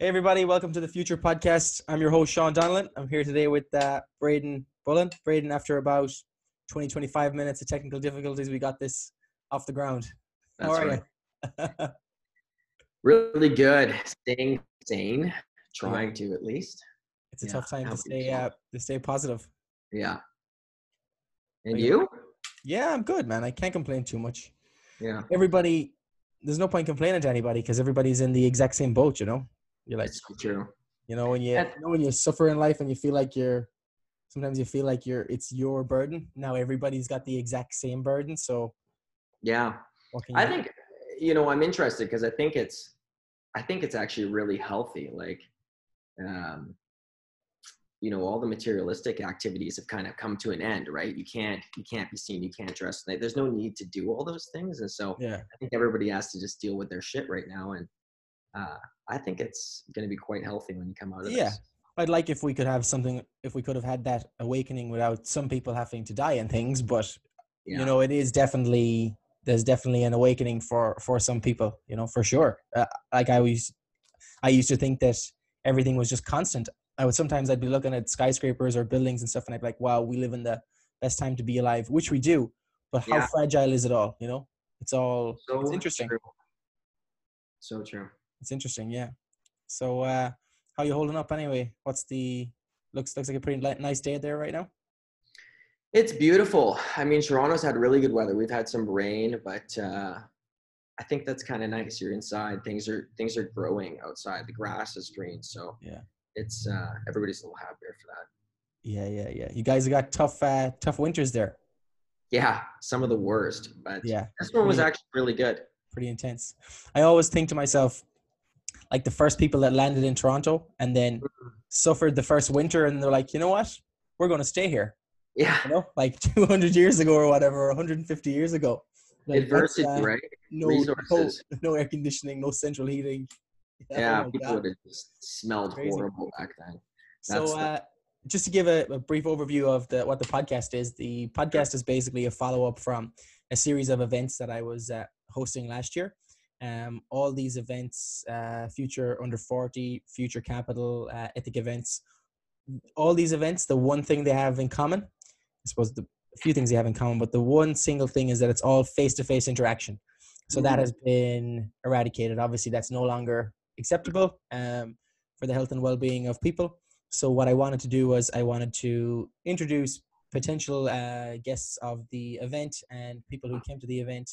Hey, everybody, welcome to the Future Podcast. I'm your host, Sean Donnellan. I'm here today with uh, Brayden Bullen. Brayden, after about 20, 25 minutes of technical difficulties, we got this off the ground. How That's are right. you? Really good. Staying sane, trying to at least. it's a Yeah, tough time to stay uh, to stay positive. Yeah. And you- you? Yeah, I'm good, man. I can't complain too much. Yeah. Everybody, there's no point complaining to anybody because everybody's in the exact same boat, you know? You're like, so true. you know, when you, you know, when you suffer in life and you feel like you're, sometimes you feel like you're, it's your burden. Now everybody's got the exact same burden. So Yeah. what can you I do? think you know, I'm interested because I think it's I think it's actually really healthy. Like um you know, all the materialistic activities have kind of come to an end, right? You can't you can't be seen, you can't dress. There's no need to do all those things. And so yeah. I think everybody has to just deal with their shit right now. And uh, I think it's going to be quite healthy when you come out of Yeah. this. I'd like if we could have something, if we could have had that awakening without some people having to die and things, but Yeah. you know, it is definitely there's definitely an awakening for for some people, you know, for sure. Uh, like I was, I used to think that everything was just constant. I would sometimes I'd be looking at skyscrapers or buildings and stuff, and I'd be like, "Wow, we live in the best time to be alive," which we do. But how Yeah. fragile is it all? You know, it's all so it's interesting. True. So true. It's interesting, yeah. So, uh, how you holding up anyway? What's the looks looks like a pretty nice day there right now. It's beautiful. I mean, Toronto's had really good weather. We've had some rain, but uh, I think that's kind of nice. You're inside. Things are things are growing outside. The grass is green, so Yeah. it's uh, everybody's a little happier for that. Yeah, yeah, yeah. You guys have got tough, uh, tough winters there. Yeah, some of the worst, but Yeah, this one was actually really good. pretty intense. I always think to myself, like the first people that landed in Toronto and then suffered the first winter, and they're like, you know what, we're going to stay here. Yeah, You know, like 200 years ago or whatever, or 150 years ago. Like, adversity, uh, right? No, Resources. no, no air conditioning, no central heating. Yeah, Oh people would have just smelled Crazy. horrible back then. So, That's the- uh, just to give a, a brief overview of the what the podcast is, the podcast is basically a follow up from a series of events that I was uh, hosting last year. Um, all these events, uh, Future Under Forty, Future Capital, uh, Ethic events, all these events, the one thing they have in common, I suppose the a few things they have in common, but the one single thing is that it's all face to face interaction. So that Mhm. has been eradicated. Obviously, that's no longer acceptable um, for the health and well being of people. So what I wanted to do was I wanted to introduce potential uh, guests of the event and people who came to the event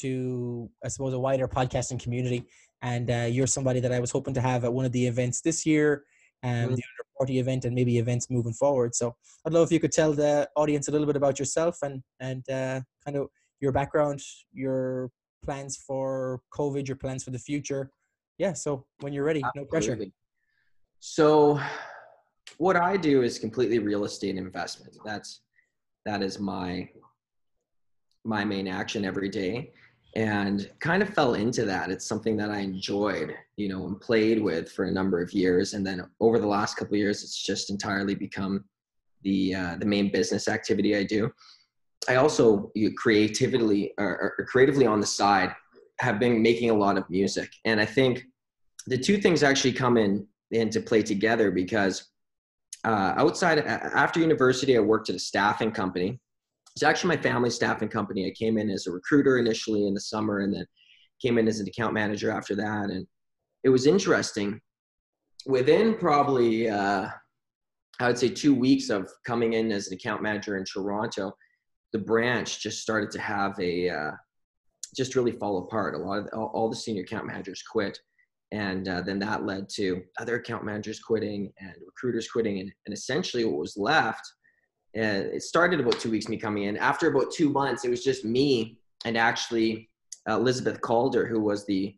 to, I suppose, a wider podcasting community. And uh, you're somebody that I was hoping to have at one of the events this year, um, Mhm. the under 40 event, and maybe events moving forward. So I'd love if you could tell the audience a little bit about yourself and and uh, kind of your background, your plans for COVID, your plans for the future. Yeah. So when you're ready, no pressure. So, what I do is completely real estate investment. That's that is my my main action every day, and kind of fell into that. It's something that I enjoyed, you know, and played with for a number of years, and then over the last couple of years, it's just entirely become the uh, the main business activity I do. I also you creatively or, or creatively on the side have been making a lot of music, and I think the two things actually come in into play together because uh, outside after university, I worked at a staffing company. It's actually my family staffing company. I came in as a recruiter initially in the summer, and then came in as an account manager after that. And it was interesting. Within probably uh, I would say two weeks of coming in as an account manager in Toronto, the branch just started to have a uh, just really fall apart. A lot of all, the senior account managers quit, and uh, then that led to other account managers quitting and recruiters quitting, and, and essentially what was left. And it started about two weeks me coming in. After about two months, it was just me and actually uh, Elizabeth Calder, who was the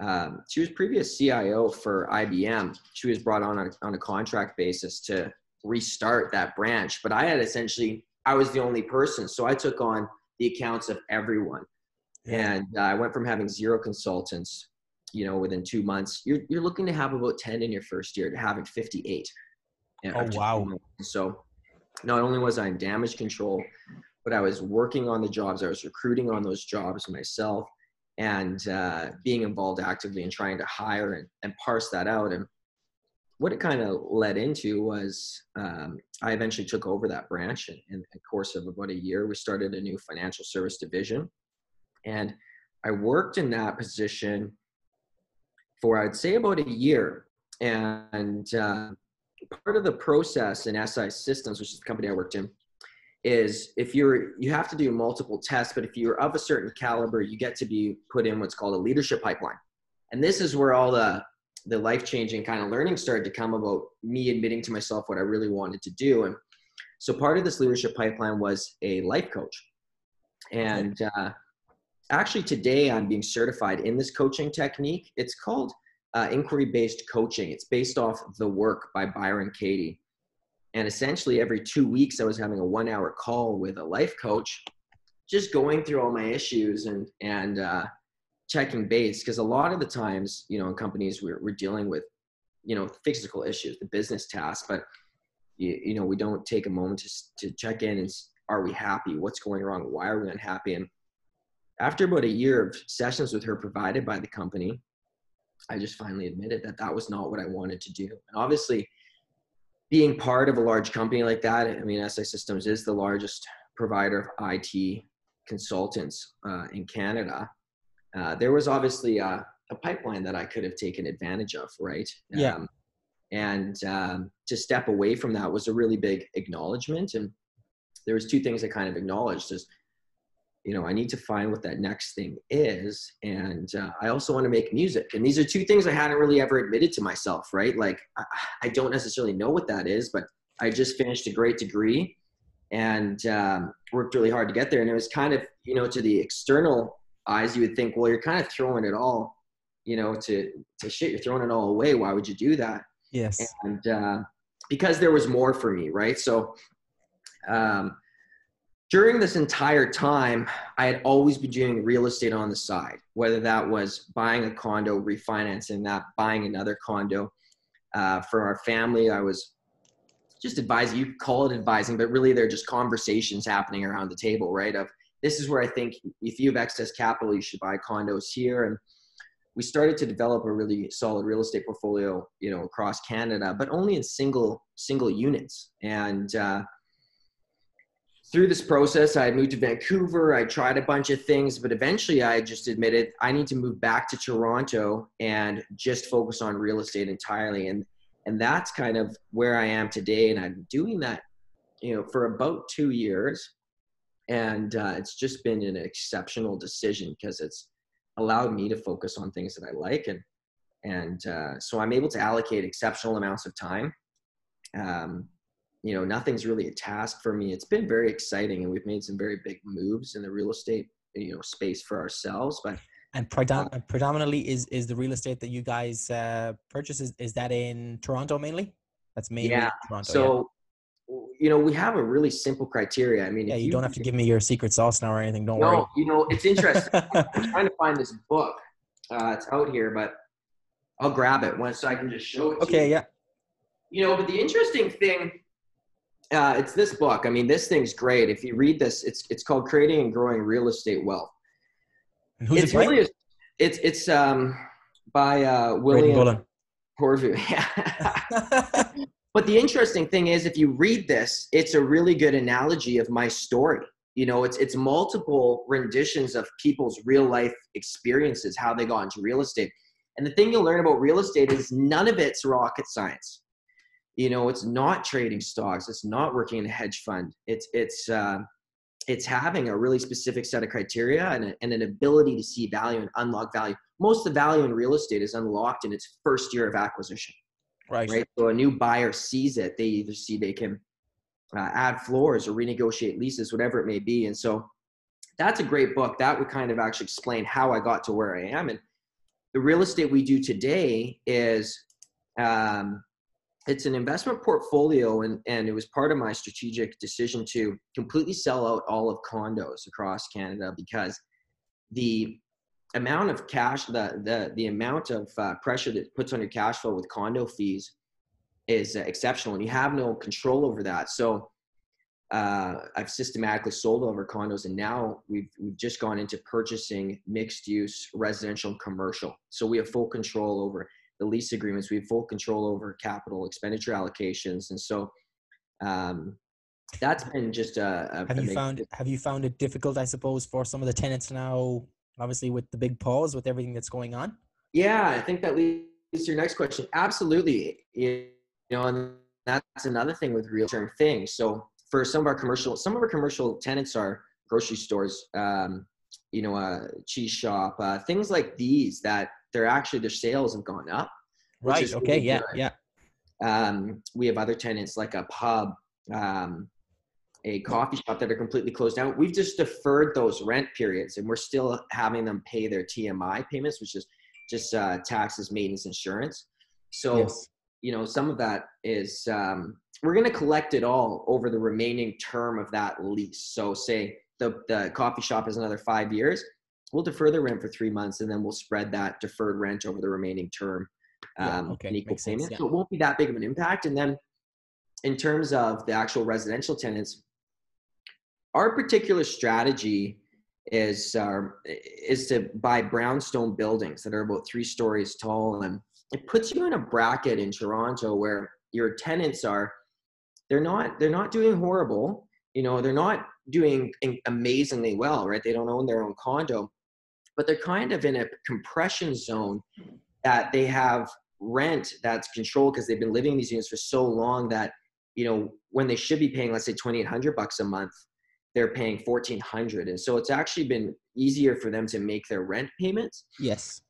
um, she was previous CIO for IBM. She was brought on a, on a contract basis to restart that branch. But I had essentially, I was the only person. So I took on the accounts of everyone. Yeah. And uh, I went from having zero consultants, you know, within two months. You're, you're looking to have about 10 in your first year to having 58. Yeah, Oh, wow. So not only was I in damage control, but I was working on the jobs. I was recruiting on those jobs myself and uh, being involved actively in trying to hire and, and parse that out. And what it kind of led into was um, I eventually took over that branch in, in the course of about a year. We started a new financial service division, and I worked in that position for I'd say about a year. And uh, part of the process in SI Systems, which is the company I worked in, is if you're you have to do multiple tests, but if you're of a certain caliber, you get to be put in what's called a leadership pipeline. And this is where all the the life changing kind of learning started to come about me admitting to myself what I really wanted to do. And so part of this leadership pipeline was a life coach. And uh, actually today I'm being certified in this coaching technique. It's called uh, inquiry based coaching. It's based off The Work by Byron Katie. And essentially, every two weeks, I was having a one hour call with a life coach, just going through all my issues and, and uh, checking base. Because a lot of the times, you know, in companies, we're, we're dealing with, you know, physical issues, the business tasks, but, you, you know, we don't take a moment to, to check in and are we happy? What's going wrong? Why are we unhappy? And after about a year of sessions with her provided by the company, I just finally admitted that that was not what I wanted to do. And obviously, being part of a large company like that, I mean, SI Systems is the largest provider of IT consultants uh, in Canada. Uh, there was obviously a, a, pipeline that I could have taken advantage of, right? Yeah. Um, and um, to step away from that was a really big acknowledgement. And there was two things I kind of acknowledged: is you know i need to find what that next thing is and uh, i also want to make music and these are two things i hadn't really ever admitted to myself right? Like I, I don't necessarily know what that is but i just finished a great degree and um, worked really hard to get there and it was kind of you know to the external eyes you would think well you're kind of throwing it all you know to to shit you're throwing it all away why would you do that? Yes. And uh, because there was more for me right? So um, during this entire time, I had always been doing real estate on the side, whether that was buying a condo, refinancing that, buying another condo. Uh, for our family, I was just advising. You call it advising, but really they're just conversations happening around the table, right? Of this is where I think if you have excess capital, you should buy condos here. And we started to develop a really solid real estate portfolio, you know, across Canada, but only in single single units. And uh, through this process, I moved to Vancouver. I tried a bunch of things, but eventually I just admitted I need to move back to Toronto and just focus on real estate entirely. And and that's kind of where I am today. And I'm doing that, you know, for about two years. And uh, it's just been an exceptional decision because it's allowed me to focus on things that I like. And and uh, so I'm able to allocate exceptional amounts of time um, you know nothing's really a task for me it's been very exciting and we've made some very big moves in the real estate you know space for ourselves but and predom- uh, predominantly is is the real estate that you guys uh purchase is, is that in toronto mainly that's mainly yeah toronto so yeah. you know we have a really simple criteria i mean yeah you, you, don't have to give me your secret sauce now or anything don't worry. no, worry you know it's interesting i'm trying to find this book uh it's out here but i'll grab it once so i can just show it okay you. yeah you know but the interesting thing uh, it's this book. I mean, this thing's great. If you read this, it's it's called Creating and Growing Real Estate Wealth. And who's it's it really a, it's it's um by uh, William Horview. but the interesting thing is, if you read this, it's a really good analogy of my story. You know, it's it's multiple renditions of people's real life experiences, how they got into real estate. And the thing you'll learn about real estate is none of it's rocket science you know it's not trading stocks it's not working in a hedge fund. It's it's uh, it's having a really specific set of criteria and, a, and an ability to see value and unlock value. Most of the value in real estate is unlocked in its first year of acquisition right. right? So a new buyer sees it. They either see they can uh, add floors or renegotiate leases whatever it may be. And so that's a great book. That would kind of actually explain how i got to where i am. And the real estate we do today is um, it's an investment portfolio and, and it was part of my strategic decision to completely sell out all of condos across canada because the amount of cash the the, the amount of uh, pressure that puts on your cash flow with condo fees is uh, exceptional and you have no control over that so uh, I've systematically sold over condos, and now we've we've just gone into purchasing mixed use residential and commercial. So we have full control over the lease agreements. We have full control over capital expenditure allocations, and so um, that's been just a. a have you found have you found it difficult? I suppose for some of the tenants now, obviously with the big pause with everything that's going on. Yeah, I think that leads to your next question. Absolutely. You know, and that's another thing with real term things. So for some of our commercial, some of our commercial tenants are grocery stores, um, you know, a cheese shop, uh, things like these that they're actually their sales have gone up. Right. Okay. really Yeah. good. Yeah. Um, we have other tenants like a pub, um, a coffee shop that are completely closed down. We've just deferred those rent periods, and we're still having them pay their TMI payments, which is just uh, taxes, maintenance, insurance. So Yes. you know, some of that is um, we're going to collect it all over the remaining term of that lease. So say the the coffee shop is another five years. We'll defer the rent for three months, and then we'll spread that deferred rent over the remaining term Yeah, um, okay, in equal makes sense, payments. yeah. So it won't be that big of an impact. And then in terms of the actual residential tenants, our particular strategy is uh, is to buy brownstone buildings that are about three stories tall, and it puts you in a bracket in Toronto where your tenants are they're not they're not doing horrible. You know, they're not doing amazingly well, right? They don't own their own condo, but they're kind of in a compression zone that they have rent that's controlled because they've been living in these units for so long that you know when they should be paying let's say 2800 bucks a month they're paying 1400 and so it's actually been easier for them to make their rent payments. Yes.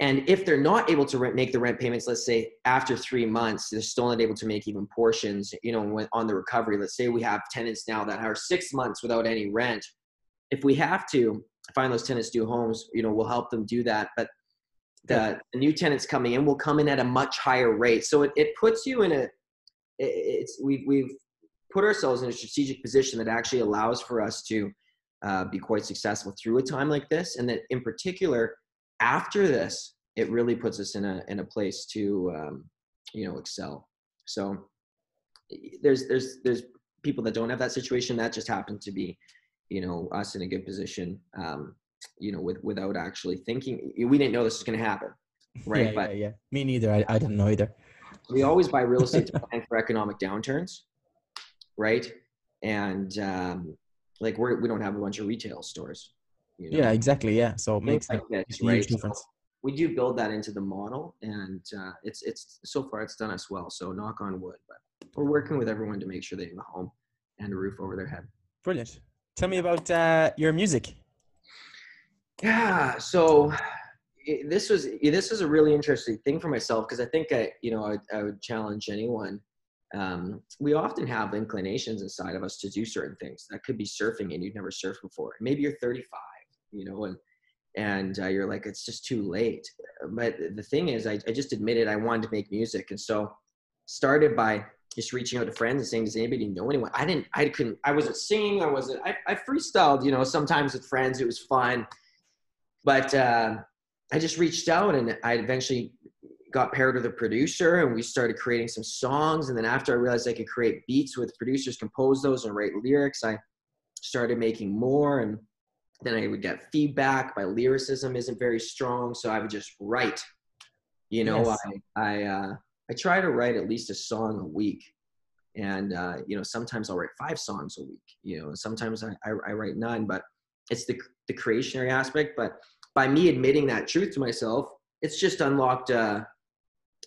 and if they're not able to rent, make the rent payments let's say after three months they're still not able to make even portions you know on the recovery. Let's say we have tenants now that are six months without any rent. If we have to find those tenants new homes you know we'll help them do that. But the, the new tenants coming in will come in at a much higher rate. So it, it puts you in a it- it's we've, we've put ourselves in a strategic position that actually allows for us to uh, be quite successful through a time like this. And that in particular after this it really puts us in a in a place to um, you know excel. So there's there's there's people that don't have that situation. That just happened to be you know us in a good position um, you know with without actually thinking we didn't know this was going to happen right Yeah, but yeah, yeah. Me neither. I, I didn't know either. we always buy real estate to plan for economic downturns, right? And um, like we're we don't have a bunch of retail stores. You know? Yeah, exactly. Yeah. So it makes, like huge right? So we do build that into the model, and uh, it's it's so far it's done us well. So knock on wood, but we're working with everyone to make sure they have a home and a roof over their head. Brilliant. Tell me about uh, your music. Yeah. So it, this was this is a really interesting thing for myself because I think I you know I, I would challenge anyone. Um, we often have inclinations inside of us to do certain things. That could be surfing, and you've never surfed before. Maybe you're 35, you know, and and uh, you're like it's just too late. But the thing is, I, I just admitted I wanted to make music, and so started by just reaching out to friends and saying, "Does anybody know anyone?" I didn't. I couldn't. I wasn't singing. I wasn't. I, I freestyled. You know, sometimes with friends, it was fun but uh, I just reached out and I eventually got paired with a producer and we started creating some songs. And then after I realized I could create beats with producers, compose those and write lyrics, I started making more. And then I would get feedback. My lyricism isn't very strong, so I would just write. You know, Yes. I I uh, I try to write at least a song a week. And uh, you know, sometimes I'll write five songs a week. You know, sometimes I, I, I write none, but it's the the creationary aspect. But by me admitting that truth to myself, it's just unlocked uh,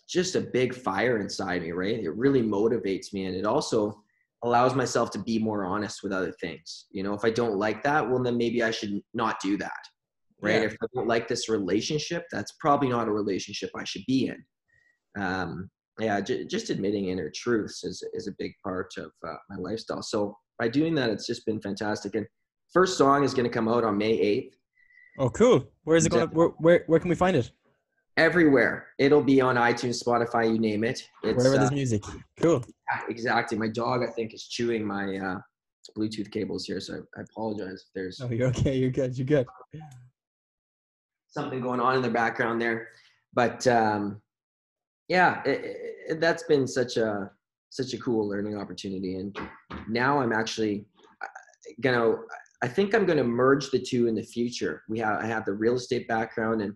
just a big fire inside me, right? It really motivates me, and it also allows myself to be more honest with other things. You know, if I don't like that, well, then maybe I should not do that, right? Yeah. If I don't like this relationship, that's probably not a relationship I should be in. Um, yeah, j- just admitting inner truths is is a big part of uh, my lifestyle. So by doing that, it's just been fantastic. And first song is going to come out on May eighth. Oh, cool. Where is it going? Where, where where can we find it? Everywhere, it'll be on iTunes, Spotify, you name it. It's Wherever uh, there's music. Cool. exactly. My dog, I think, is chewing my uh, Bluetooth cables here, so I, I apologize if there's Oh, you're okay. You're good. You're good. something going on in the background there. But um, yeah, it, it, that's been such a such a cool learning opportunity, and now I'm actually gonna. I think I'm gonna merge the two in the future. We have I have the real estate background, and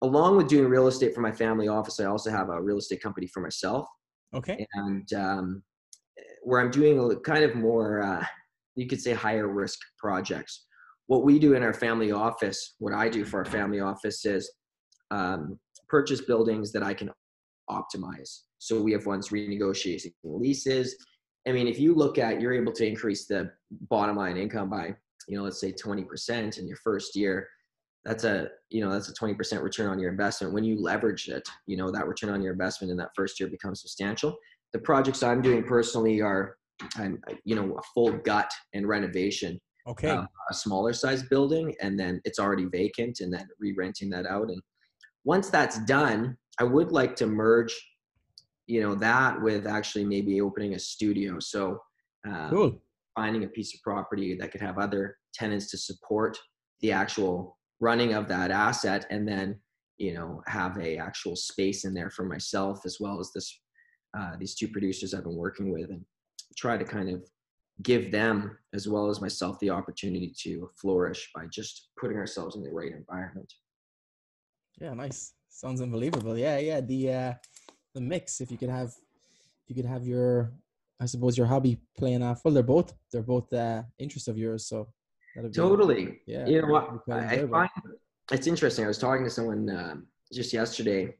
along with doing real estate for my family office, I also have a real estate company for myself. Okay. And um, where I'm doing a kind of more, uh, you could say, higher risk projects. What we do in our family office, what I do for our family office is um, purchase buildings that I can optimize. So we have ones renegotiating leases. I mean, if you look at, you're able to increase the bottom line income by, you know, let's say 20% in your first year that's a you know that's a 20% return on your investment when you leverage it you know that return on your investment in that first year becomes substantial the projects i'm doing personally are i'm you know a full gut and renovation okay uh, a smaller size building and then it's already vacant and then re-renting that out and once that's done i would like to merge you know that with actually maybe opening a studio. So uh, cool. finding a piece of property that could have other tenants to support the actual running of that asset and then you know have a actual space in there for myself as well as this uh, these two producers i've been working with and try to kind of give them as well as myself the opportunity to flourish by just putting ourselves in the right environment. Yeah nice sounds unbelievable yeah yeah the uh the mix if you could have if you could have your i suppose your hobby playing off well they're both they're both uh interests of yours so totally. Yeah. You know what? I, find it's interesting. I was talking to someone uh, just yesterday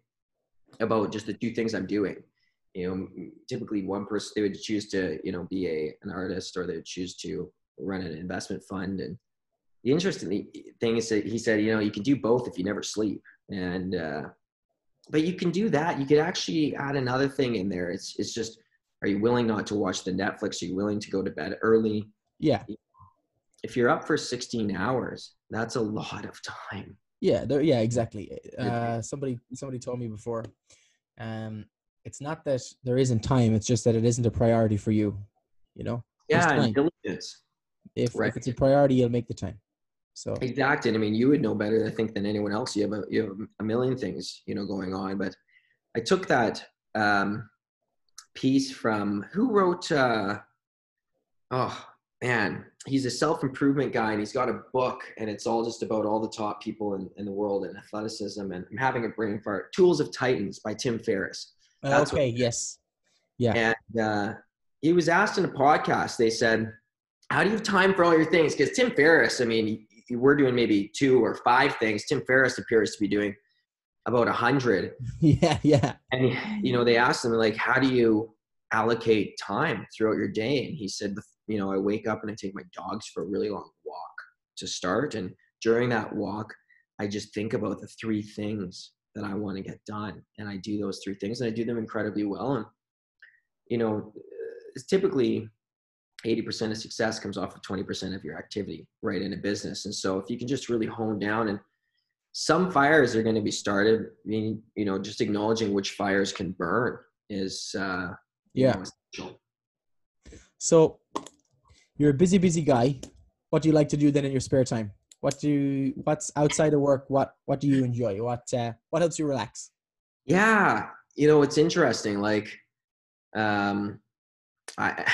about just the two things I'm doing. You know, typically one person they would choose to you know be a an artist or they would choose to run an investment fund. And the interesting thing is that he said, you know, you can do both if you never sleep. And uh, but you can do that. You could actually add another thing in there. It's it's just, are you willing not to watch the Netflix? Are you willing to go to bed early? Yeah if you're up for 16 hours, that's a lot of time. Yeah, yeah, exactly. Uh, somebody somebody told me before, um, it's not that there isn't time; it's just that it isn't a priority for you. You know. Yeah, diligence. If, right. if it's a priority, you'll make the time. So exactly. I mean, you would know better, I think, than anyone else. You have a you have a million things, you know, going on. But I took that um, piece from who wrote. Uh, oh, man, he's a self improvement guy and he's got a book and it's all just about all the top people in, in the world in athleticism. And I'm having a brain fart. Tools of Titans by Tim Ferriss. That's okay. Yes. Yeah. And uh, he was asked in a podcast, they said, How do you have time for all your things? Because Tim Ferriss, I mean, we're doing maybe two or five things. Tim Ferriss appears to be doing about a hundred. Yeah. Yeah. And, you know, they asked him, like, How do you allocate time throughout your day? And he said, you know, I wake up and I take my dogs for a really long walk to start. And during that walk, I just think about the three things that I want to get done. And I do those three things and I do them incredibly well. And, you know, it's typically 80% of success comes off of 20% of your activity, right, in a business. And so if you can just really hone down and some fires are going to be started, I mean, you know, just acknowledging which fires can burn is, uh, yeah. Know, so you're a busy, busy guy. What do you like to do then in your spare time? What do you, what's outside of work? What what do you enjoy? What uh, what helps you relax? Yeah, you know it's interesting. Like, um, I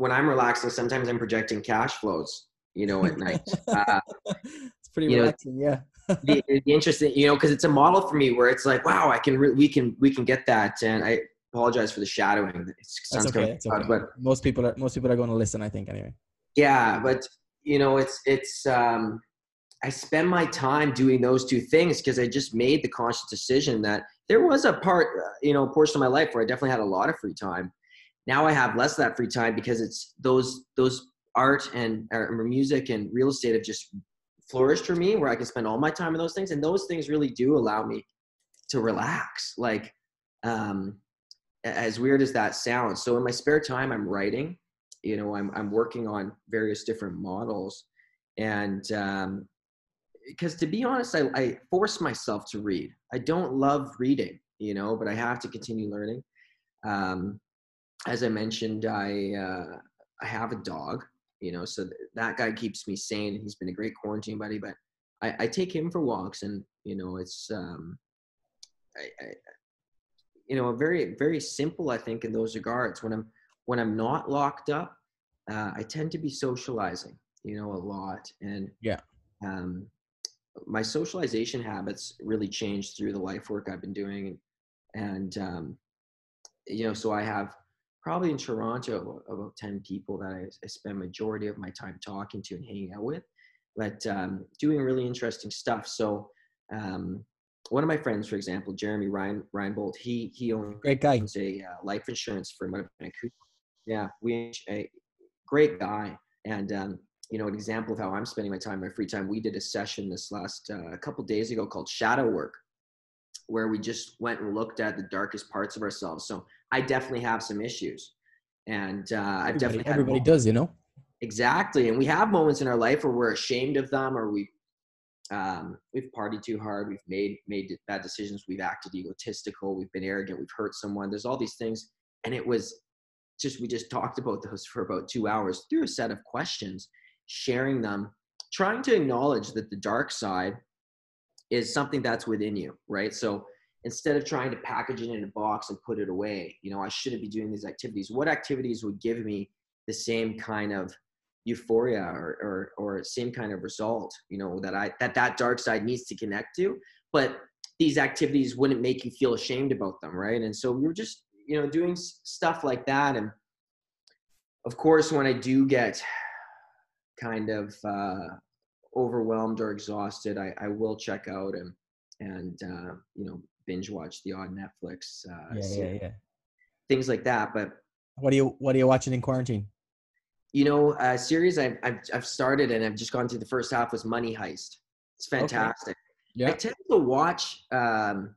when I'm relaxing, sometimes I'm projecting cash flows. You know, at night. Uh, it's pretty relaxing. Know, yeah. the, the, interesting, you know, because it's a model for me where it's like, wow, I can re- we can we can get that, and I apologize for the shadowing. It sounds That's okay. okay. but most people are most people are going to listen. I think anyway. Yeah, but you know, it's it's. um I spend my time doing those two things because I just made the conscious decision that there was a part, uh, you know, portion of my life where I definitely had a lot of free time. Now I have less of that free time because it's those those art and or music and real estate have just flourished for me where I can spend all my time in those things and those things really do allow me to relax. Like um as weird as that sounds. So in my spare time, I'm writing. You know, I'm I'm working on various different models, and um, because to be honest, I, I force myself to read. I don't love reading, you know, but I have to continue learning. Um, as I mentioned, I uh, I have a dog, you know, so th- that guy keeps me sane. He's been a great quarantine buddy, but I, I take him for walks, and you know, it's um, I, I you know, very very simple. I think in those regards, when I'm when I'm not locked up, uh, I tend to be socializing, you know, a lot, and yeah, um, my socialization habits really changed through the life work I've been doing, and um, you know, so I have probably in Toronto about ten people that I, I spend majority of my time talking to and hanging out with, but um, doing really interesting stuff. So. Um, one of my friends, for example, Jeremy Ryan Reinbold, he he owns Great guy. a uh, life insurance firm out of Vancouver. Yeah, we a great guy, and um, you know, an example of how I'm spending my time, my free time. We did a session this last uh, a couple days ago called Shadow Work, where we just went and looked at the darkest parts of ourselves. So I definitely have some issues, and uh, I've definitely had everybody moments- does, you know. Exactly, and we have moments in our life where we're ashamed of them, or we um, we've partied too hard, we've made made bad decisions, we've acted egotistical, we've been arrogant, we've hurt someone. There's all these things, and it was just we just talked about those for about two hours through a set of questions, sharing them, trying to acknowledge that the dark side is something that's within you, right? So instead of trying to package it in a box and put it away, you know, I shouldn't be doing these activities. What activities would give me the same kind of euphoria or, or or same kind of result you know that i that that dark side needs to connect to? But these activities wouldn't make you feel ashamed about them right? And so we were just you know doing stuff like that. And of course when i do get kind of uh overwhelmed or exhausted i i will check out and and uh you know binge watch the odd netflix uh Yeah, yeah, yeah. things like that but What are you What are you watching in quarantine? you know, a series I've, I've, I've started and I've just gone through the first half was Money Heist. It's fantastic. I Yeah. tend to watch um,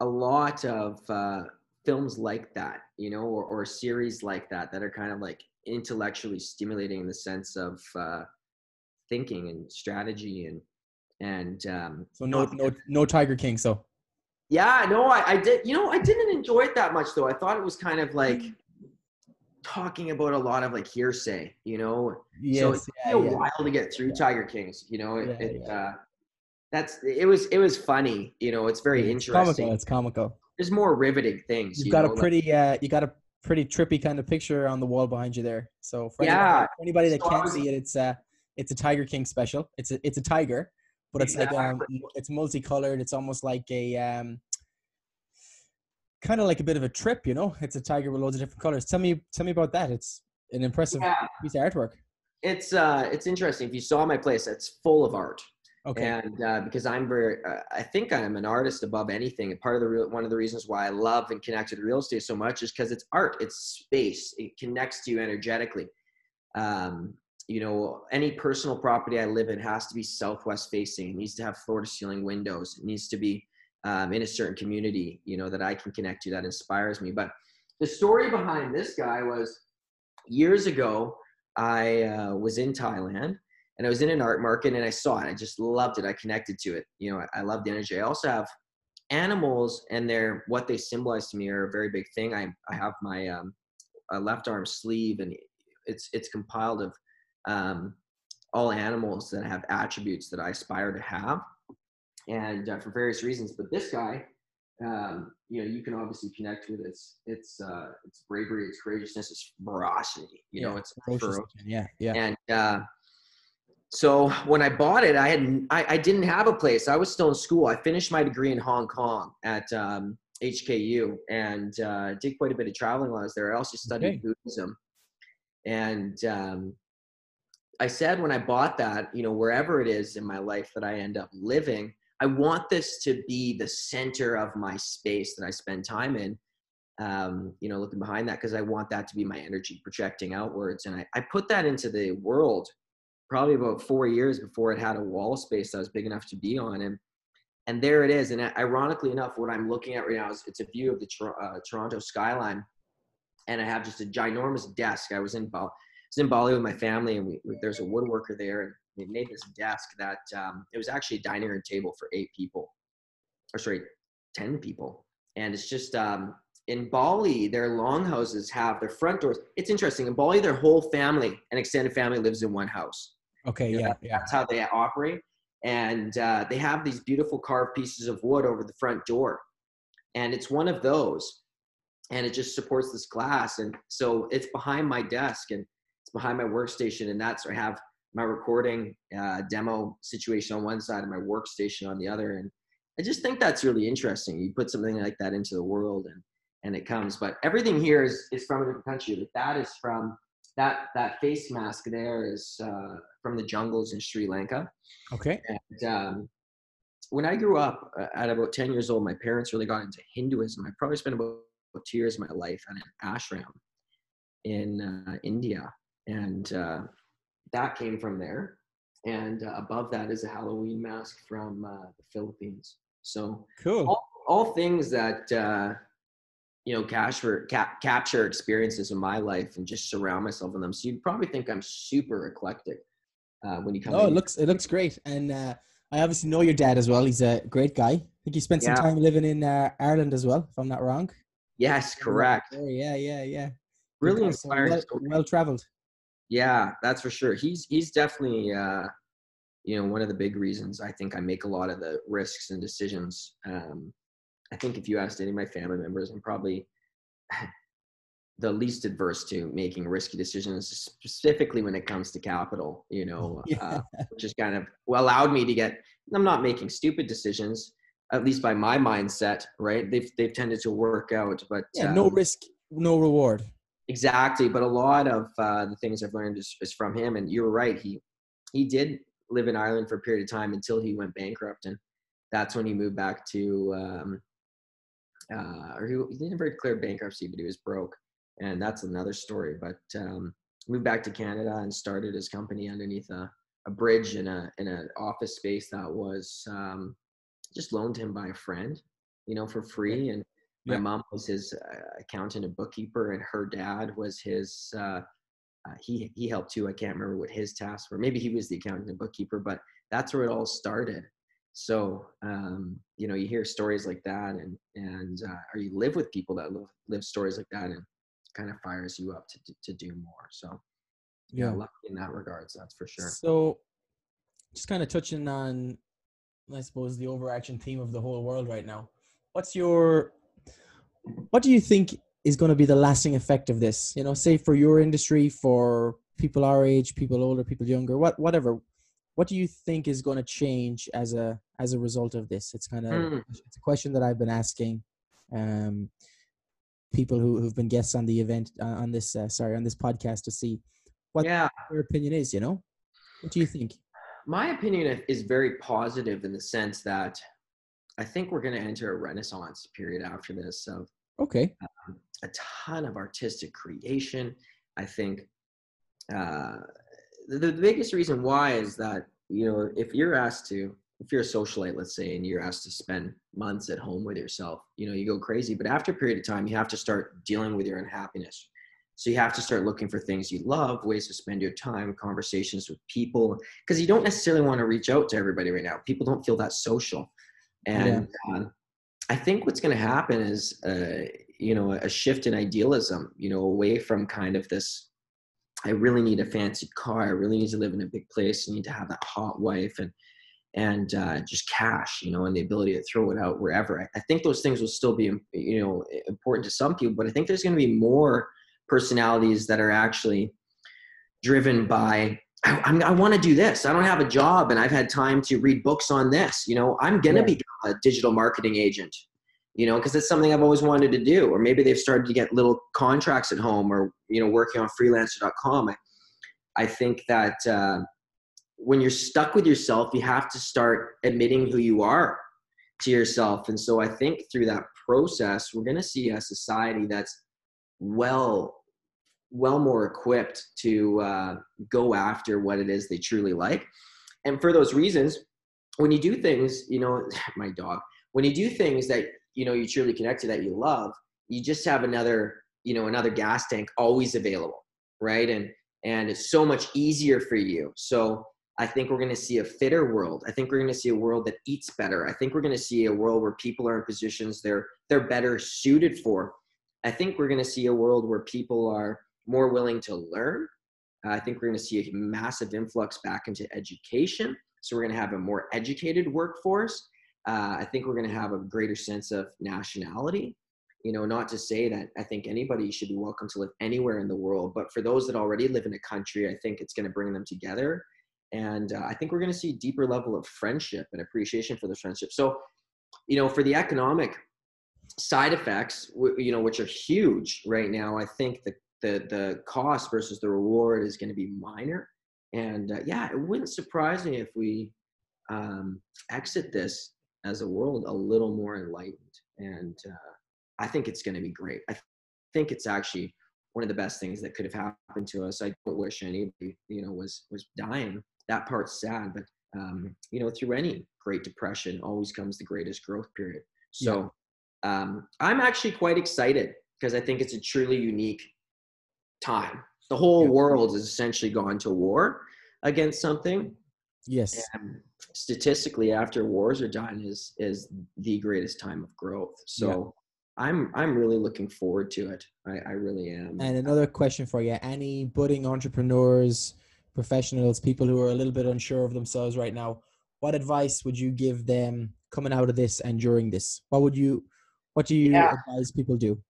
a lot of uh, films like that, you know, or, or series like that that are kind of like intellectually stimulating in the sense of uh, thinking and strategy and and um, So no, no, no Tiger King. So yeah, no, I, I did. You know, I didn't enjoy it that much though. I thought it was kind of like talking about a lot of like hearsay, you know. yes, so it took yeah, me a yeah. while to get through Tiger Kings. You know, it, Yeah, it yeah. uh, that's it was it was funny. You know, it's very It's interesting. comical. It's comical. There's more riveting things. You've you got know, a like- pretty, uh, you got a pretty trippy kind of picture on the wall behind you there. So for anybody, Yeah. for anybody that So can't was- see it, it's a, it's a Tiger King special. It's a, it's a tiger, but it's like um, it's multicolored. It's almost like a um, kind of like a bit of a trip, you know. It's a tiger with loads of different colors. Tell me, tell me about that. It's an impressive yeah, piece of artwork. it's uh, it's interesting. If you saw my place, it's full of art. Okay. and uh, because I'm very, uh, I think I'm an artist above anything. And part of the real, one of the reasons why I love and connect with real estate so much is because it's art, it's space, it connects to you energetically. Um, you know, any personal property I live in has to be southwest facing. It needs to have floor to ceiling windows. It needs to be um, in a certain community, you know, that I can connect to that inspires me. But the story behind this guy was years ago. I uh, was in Thailand and I was in an art market and I saw it. I just loved it. I connected to it. You know, I, I love the energy. I also have animals and they're what they symbolize to me are a very big thing. I I have my um, left arm sleeve and it's it's compiled of um, all animals that have attributes that I aspire to have, and uh, for various reasons. But this guy, um, you know, you can obviously connect with its its uh, its bravery, its courageousness, its ferocity. You know, it's ferocious Yeah, yeah. and uh, so when I bought it, I had I, I didn't have a place. I was still in school. I finished my degree in Hong Kong at um, HKU and uh, did quite a bit of traveling while I was there. I also studied Okay. Buddhism, and um, I said when I bought that, you know, wherever it is in my life that I end up living, I want this to be the center of my space that I spend time in. Um, you know, looking behind that because I want that to be my energy projecting outwards, and I, I put that into the world probably about four years before it had a wall space that was big enough to be on. And and there it is. And ironically enough what i'm looking at right now is it's a view of the uh, toronto skyline. And i have just a ginormous desk. I was in was in bali with my family and we, we- there's a woodworker there and we made this desk that um, it was actually a dining room table for eight people or sorry 10 people and it's just um, in Bali, their longhouses have their front doors. It's interesting. In Bali, their whole family and extended family lives in one house. Okay, Yeah, yeah, yeah. That's how they operate. And uh, they have these beautiful carved pieces of wood over the front door. And it's one of those. And it just supports this glass. And so it's behind my desk and it's behind my workstation. And that's where I have my recording uh, demo situation on one side and my workstation on the other. And I just think that's really interesting. You put something like that into the world and and it comes. But everything here is is from a different country. Like that is from that that face mask there is uh, from the jungles in Sri Lanka. Okay. And um, when I grew up uh, at about 10 years old, my parents really got into Hinduism. I probably spent about two years of my life at an ashram in uh, India. And uh, that came from there. And uh, above that is a Halloween mask from uh, the Philippines. So cool. All, all things that uh, you know capture cap, capture experiences in my life and just surround myself in them. So you'd probably think I'm super eclectic uh, when you come. Oh, it looks it looks great, and uh, I obviously know your dad as well. He's a great guy. I think he spent some yeah. time living in uh, Ireland as well, if I'm not wrong. Yes, correct. Yeah, yeah, yeah. Really inspiring. Well, well traveled. Yeah, that's for sure. He's he's definitely uh, you know one of the big reasons I think I make a lot of the risks and decisions. Um, I think if you asked any of my family members, I'm probably the least adverse to making risky decisions, specifically when it comes to capital. You know, yeah. uh, which is kind of well allowed me to get. I'm not making stupid decisions, at least by my mindset. Right? They've they've tended to work out, but yeah, um, no risk, no reward. Exactly, but a lot of uh, the things I've learned is, is from him. And you were right. He he did live in Ireland for a period of time until he went bankrupt, and that's when he moved back to. Um, uh, or he, he didn't very clear bankruptcy, but he was broke, and that's another story. But um, moved back to Canada and started his company underneath a, a bridge in a in an office space that was um, just loaned to him by a friend, you know, for free, and my yeah. mom was his uh, accountant and bookkeeper, and her dad was his. Uh, uh, he he helped too. I can't remember what his tasks were. Maybe he was the accountant and bookkeeper, but that's where it all started. So um, you know, you hear stories like that, and and uh, or you live with people that live, live stories like that, and kind of fires you up to to do more. So yeah, yeah lucky in that regards, that's for sure. So just kind of touching on, I suppose, the overarching theme of the whole world right now. What's your what do you think is going to be the lasting effect of this? You know, say for your industry, for people our age, people older, people younger, what whatever. What do you think is going to change as a as a result of this? It's kind of mm. it's a question that I've been asking um, people who who've been guests on the event uh, on this uh, sorry on this podcast to see what yeah. their opinion is. You know, what do you think? My opinion is very positive in the sense that I think we're going to enter a renaissance period after this of okay. um, a ton of artistic creation. I think uh, the, the biggest reason why is that you know if you're asked to if you're a socialite let's say and you're asked to spend months at home with yourself you know you go crazy but after a period of time you have to start dealing with your unhappiness. So you have to start looking for things you love ways to spend your time conversations with people because you don't necessarily want to reach out to everybody right now. People don't feel that social and yeah. um, I think what's going to happen is, uh, you know, a shift in idealism, you know, away from kind of this, I really need a fancy car. I really need to live in a big place. I need to have that hot wife and, and uh, just cash, you know, and the ability to throw it out wherever. I, I think those things will still be, you know, important to some people, but I think there's going to be more personalities that are actually driven by I, I want to do this. I don't have a job and I've had time to read books on this. You know, I'm going to yeah. become a digital marketing agent, you know, because it's something I've always wanted to do. Or maybe they've started to get little contracts at home or, you know, working on freelancer.com. I, I think that uh, when you're stuck with yourself, you have to start admitting who you are to yourself. And so I think through that process, we're going to see a society that's well well more equipped to uh, go after what it is they truly like. And for those reasons, when you do things, you know, my dog, when you do things that, you know, you truly connect to that you love, you just have another, you know, another gas tank always available. Right. And, and it's so much easier for you. So I think we're going to see a fitter world. I think we're going to see a world that eats better. I think we're going to see a world where people are in positions they're they're better suited for. I think we're going to see a world where people are more willing to learn. Uh, I think we're going to see a massive influx back into education. So we're going to have a more educated workforce. Uh, I think we're going to have a greater sense of nationality. You know, not to say that I think anybody should be welcome to live anywhere in the world, but for those that already live in a country, I think it's going to bring them together and uh, I think we're going to see a deeper level of friendship and appreciation for the friendship. So, you know, for the economic side effects, you know, which are huge right now, I think the the the cost versus the reward is going to be minor. And uh, yeah, it wouldn't surprise me if we um, exit this as a world a little more enlightened. And uh, I think it's going to be great. I think it's actually one of the best things that could have happened to us. I don't wish anybody, you know, was was dying. That part's sad, but um, you know, through any Great Depression, always comes the greatest growth period. So yeah. um, I'm actually quite excited because I think it's a truly unique time. The whole yeah. world has essentially gone to war against something. Yes. And statistically, after wars are done, is is the greatest time of growth. So I'm I'm really looking forward to it. I, I really am. And another question for you: Any budding entrepreneurs, professionals, people who are a little bit unsure of themselves right now, what advice would you give them coming out of this and during this? What would you what do you yeah. advise people do?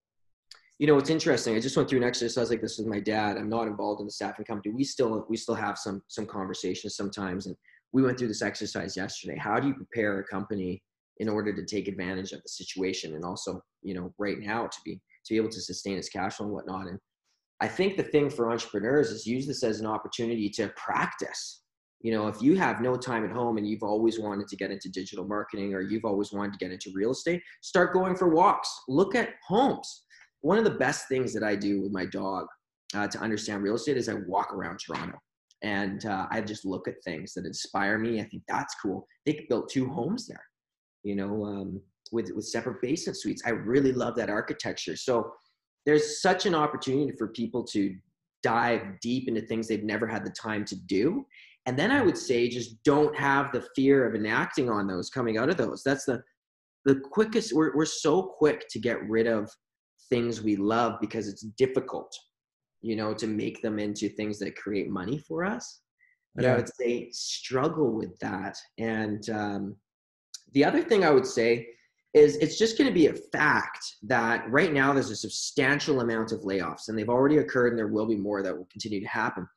You know, it's interesting. I just went through an exercise like this with my dad. I'm not involved in the staffing company. We still we still have some some conversations sometimes, and we went through this exercise yesterday. How do you prepare a company in order to take advantage of the situation and also you know right now to be to be able to sustain its cash flow and whatnot and i think the thing for entrepreneurs is use this as an opportunity to practice you know if you have no time at home and you've always wanted to get into digital marketing or you've always wanted to get into real estate start going for walks look at homes one of the best things that i do with my dog uh, to understand real estate is i walk around toronto and uh, i just look at things that inspire me i think that's cool they built two homes there you know, um, with, with separate basement suites. I really love that architecture. So there's such an opportunity for people to dive deep into things they've never had the time to do. And then I would say just don't have the fear of enacting on those coming out of those. That's the the quickest we're we're so quick to get rid of things we love because it's difficult, you know, to make them into things that create money for us. But yeah. I would say struggle with that and um, the other thing I would say is it's just going to be a fact that right now there's a substantial amount of layoffs and they've already occurred and there will be more that will continue to happen.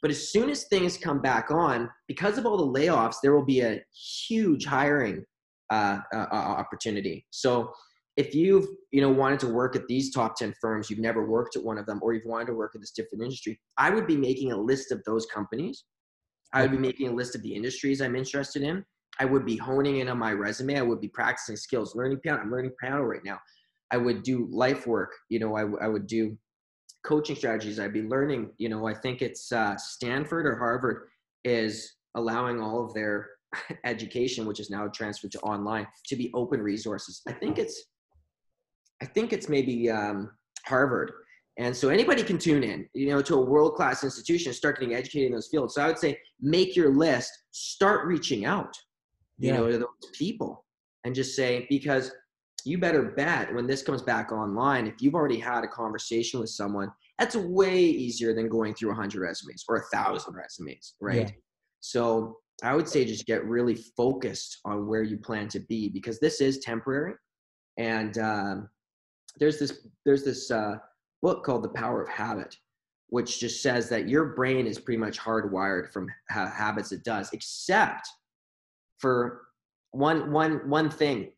But as soon as things come back on, because of all the layoffs, there will be a huge hiring uh, uh, uh opportunity. So if you've you know wanted to work at these top 10 firms, you've never worked at one of them, or you've wanted to work in this different industry, I would be making a list of those companies. I would be making a list of the industries I'm interested in I would be honing in on my resume. I would be practicing skills, learning piano. I'm learning piano right now. I would do life work. You know, I, I would do coaching strategies. I'd be learning. You know, I think it's uh, Stanford or Harvard is allowing all of their education, which is now transferred to online, to be open resources. I think it's, I think it's maybe um, Harvard. And so anybody can tune in, you know, to a world class institution, start getting educated in those fields. So I would say make your list, start reaching out you yeah. know, to those people and just say, because you better bet when this comes back online, if you've already had a conversation with someone, that's way easier than going through a hundred resumes or a thousand resumes, right? Yeah. So I would say just get really focused on where you plan to be because this is temporary. And um, there's this there's this uh, book called The Power of Habit, which just says that your brain is pretty much hardwired from ha- habits it does, except for one one one thing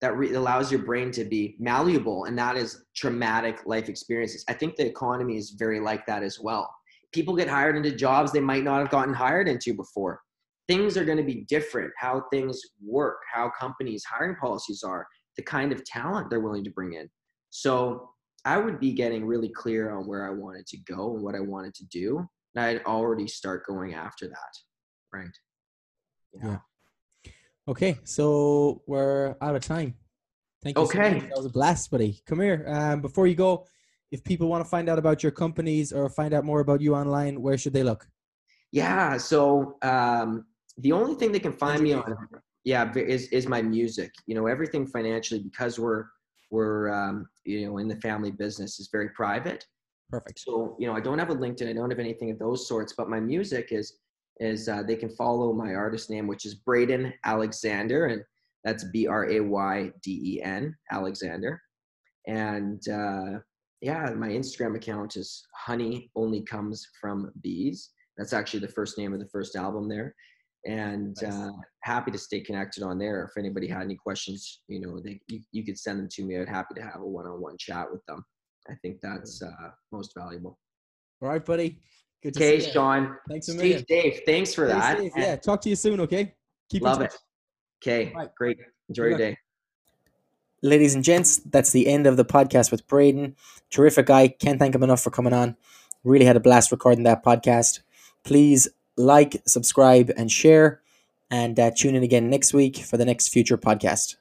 that re- allows your brain to be malleable and that is traumatic life experiences. I think the economy is very like that as well. People get hired into jobs they might not have gotten hired into before. Things are going to be different how things work how companies hiring policies are the kind of talent they're willing to bring in so i would be getting really clear on where i wanted to go and what i wanted to do and i'd already start going after that right yeah. yeah. Okay, so we're out of time. Thank you. Okay. So that was a blast, buddy. Come here. Um, before you go, if people want to find out about your companies or find out more about you online, where should they look? Yeah. So um, the only thing they can find me on, yeah, is is my music. You know, everything financially because we're we're um, you know in the family business is very private. Perfect. So you know, I don't have a LinkedIn. I don't have anything of those sorts. But my music is is uh, they can follow my artist name, which is Brayden Alexander, and that's B R A Y D E N Alexander. And uh, yeah, my Instagram account is Honey Only Comes from Bees. That's actually the first name of the first album there. And Nice. uh, happy to stay connected on there. If anybody had any questions, you know, they, you, you could send them to me. I'd happy to have a one-on-one chat with them. I think that's uh, most valuable. All right, buddy. Good to Okay, see you. Sean. Thanks a Stay million. safe. Thanks for Stay that. safe. Yeah. Talk to you soon. Okay. Keep in Love touch. it. Okay, Right. great. Enjoy Good your luck. day. ladies and gents, that's the end of the podcast with Brayden. Terrific guy. Can't thank him enough for coming on. Really had a blast recording that podcast. Please like, subscribe, and share. And uh, tune in again next week for the next future podcast.